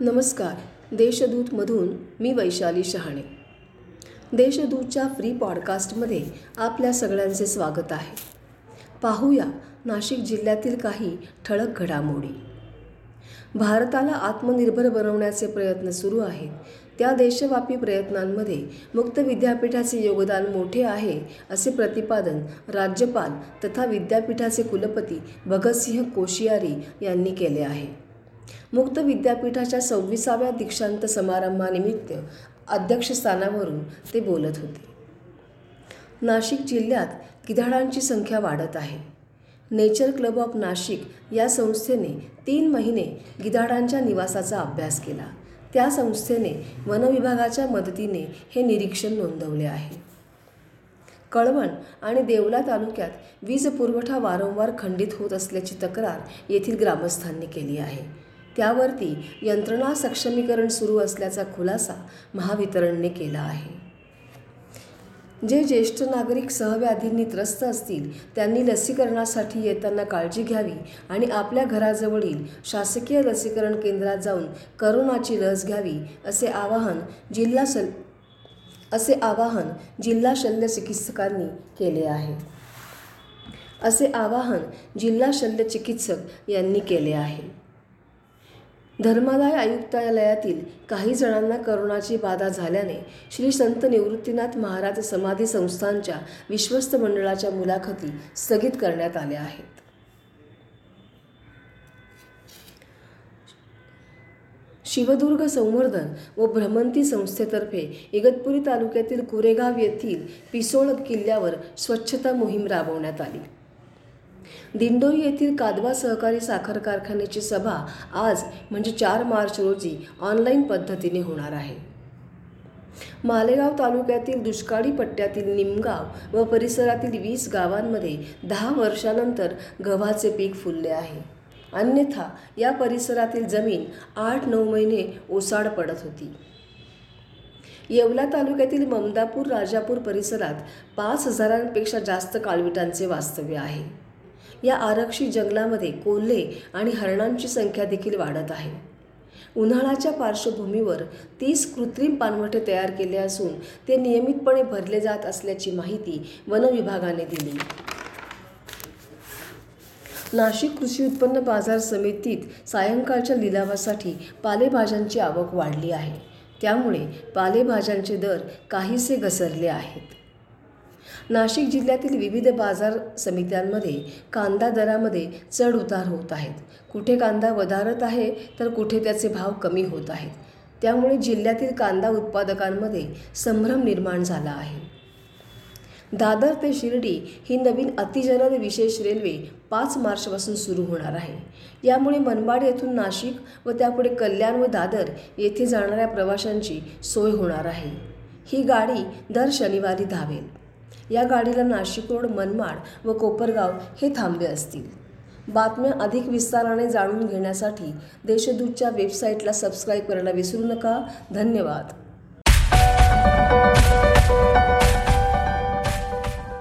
नमस्कार देशदूतमधून मी वैशाली शहाणे. देशदूतच्या फ्री पॉडकास्टमध्ये आपल्या सगळ्यांचे स्वागत आहे. पाहूया नाशिक जिल्ह्यातील काही ठळक घडामोडी. भारताला आत्मनिर्भर बनवण्याचे प्रयत्न सुरू आहेत. त्या देशव्यापी प्रयत्नांमध्ये मुक्त विद्यापीठाचे योगदान मोठे आहे असे प्रतिपादन राज्यपाल तथा विद्यापीठाचे कुलपती भगतसिंह कोश्यारी यांनी केले आहे. मुक्त विद्यापीठाच्या सव्वीसाव्या दीक्षांत समारंभानिमित्त अध्यक्षस्थानावरून ते बोलत होते. नाशिक जिल्ह्यात गिधाडांची संख्या वाढत आहे. नेचर क्लब ऑफ नाशिक या संस्थेने तीन महिने गिधाडांच्या निवासाचा अभ्यास केला. त्या संस्थेने वनविभागाच्या मदतीने हे निरीक्षण नोंदवले आहे. कळवण आणि देवला तालुक्यात वीज पुरवठा वारंवार खंडित होत असल्याची तक्रार येथील ग्रामस्थांनी केली आहे. त्यावरती यंत्रणा सक्षमीकरण सुरू असल्याचा खुलासा महावितरणने केला आहे. जे ज्येष्ठ नागरिक सहव्याधींनी त्रस्त असतील त्यांनी लसीकरणासाठी येताना काळजी घ्यावी आणि आपल्या घराजवळील शासकीय लसीकरण केंद्रात जाऊन करोनाची लस घ्यावी असे आवाहन जिल्हा सल असे आवाहन जिल्हा शल्य चिकित्सकांनी केले आहे. असे आवाहन जिल्हा शल्य चिकित्सक यांनी केले आहे. धर्मादाय आयुक्तालयातील काही जणांना करोनाची बाधा झाल्याने श्री संत निवृत्तीनाथ महाराज समाधी संस्थांच्या विश्वस्त मंडळाच्या मुलाखती स्थगित करण्यात आल्या आहेत. शिवदुर्ग संवर्धन व भ्रमंती संस्थेतर्फे इगतपुरी तालुक्यातील कुरेगाव येथील पिसोळ किल्ल्यावर स्वच्छता मोहीम राबवण्यात आली. दिंडोरी येथील कादवा सहकारी साखर कारखान्याची सभा आज म्हणजे चार मार्च रोजी ऑनलाईन पद्धतीने होणार आहे. मालेगाव तालुक्यातील दुष्काळी पट्ट्यातील निमगाव व परिसरातील वीस गावांमध्ये दहा वर्षानंतर गव्हाचे पीक फुलले आहे. अन्यथा या परिसरातील जमीन आठ नऊ महिने ओसाड पडत होती. येवला तालुक्यातील ममदापूर राजापूर परिसरात पाच हजारांपेक्षा जास्त काळविटांचे वास्तव्य आहे. या आरक्षित जंगलामध्ये कोल्हे आणि हरणांची संख्या देखील वाढत आहे. उन्हाळ्याच्या पार्श्वभूमीवर तीस कृत्रिम पानवटे तयार केले असून ते नियमितपणे भरले जात असल्याची माहिती वन विभागाने दिली. नाशिक कृषी उत्पन्न बाजार समितीत सायंकाळच्या लिलावासाठी पालेभाज्यांची आवक वाढली आहे. त्यामुळे पालेभाज्यांचे दर काहीसे घसरले आहेत. नाशिक जिल्ह्यातील विविध बाजार समित्यांमध्ये कांदा दरामध्ये चढ उतार होत आहेत कुठे कांदा वधारत आहे तर कुठे त्याचे भाव कमी होत आहेत. त्यामुळे जिल्ह्यातील कांदा उत्पादकांमध्ये संभ्रम निर्माण झाला आहे. दादर ते शिर्डी ही नवीन अतिजलद विशेष रेल्वे पाच मार्चपासून सुरू होणार आहे. यामुळे मनमाड येथून नाशिक व त्यापुढे कल्याण व दादर येथे जाणाऱ्या प्रवाशांची सोय होणार आहे. ही गाडी दर शनिवारी धावेल. या गाडीला नाशिक रोड मनमाड व कोपरगाव हे थांबे असतील. बातम्या अधिक विस्ताराने जाणून घेण्यासाठी देशदूतच्या वेबसाईटला सबस्क्राईब करायला विसरू नका. धन्यवाद.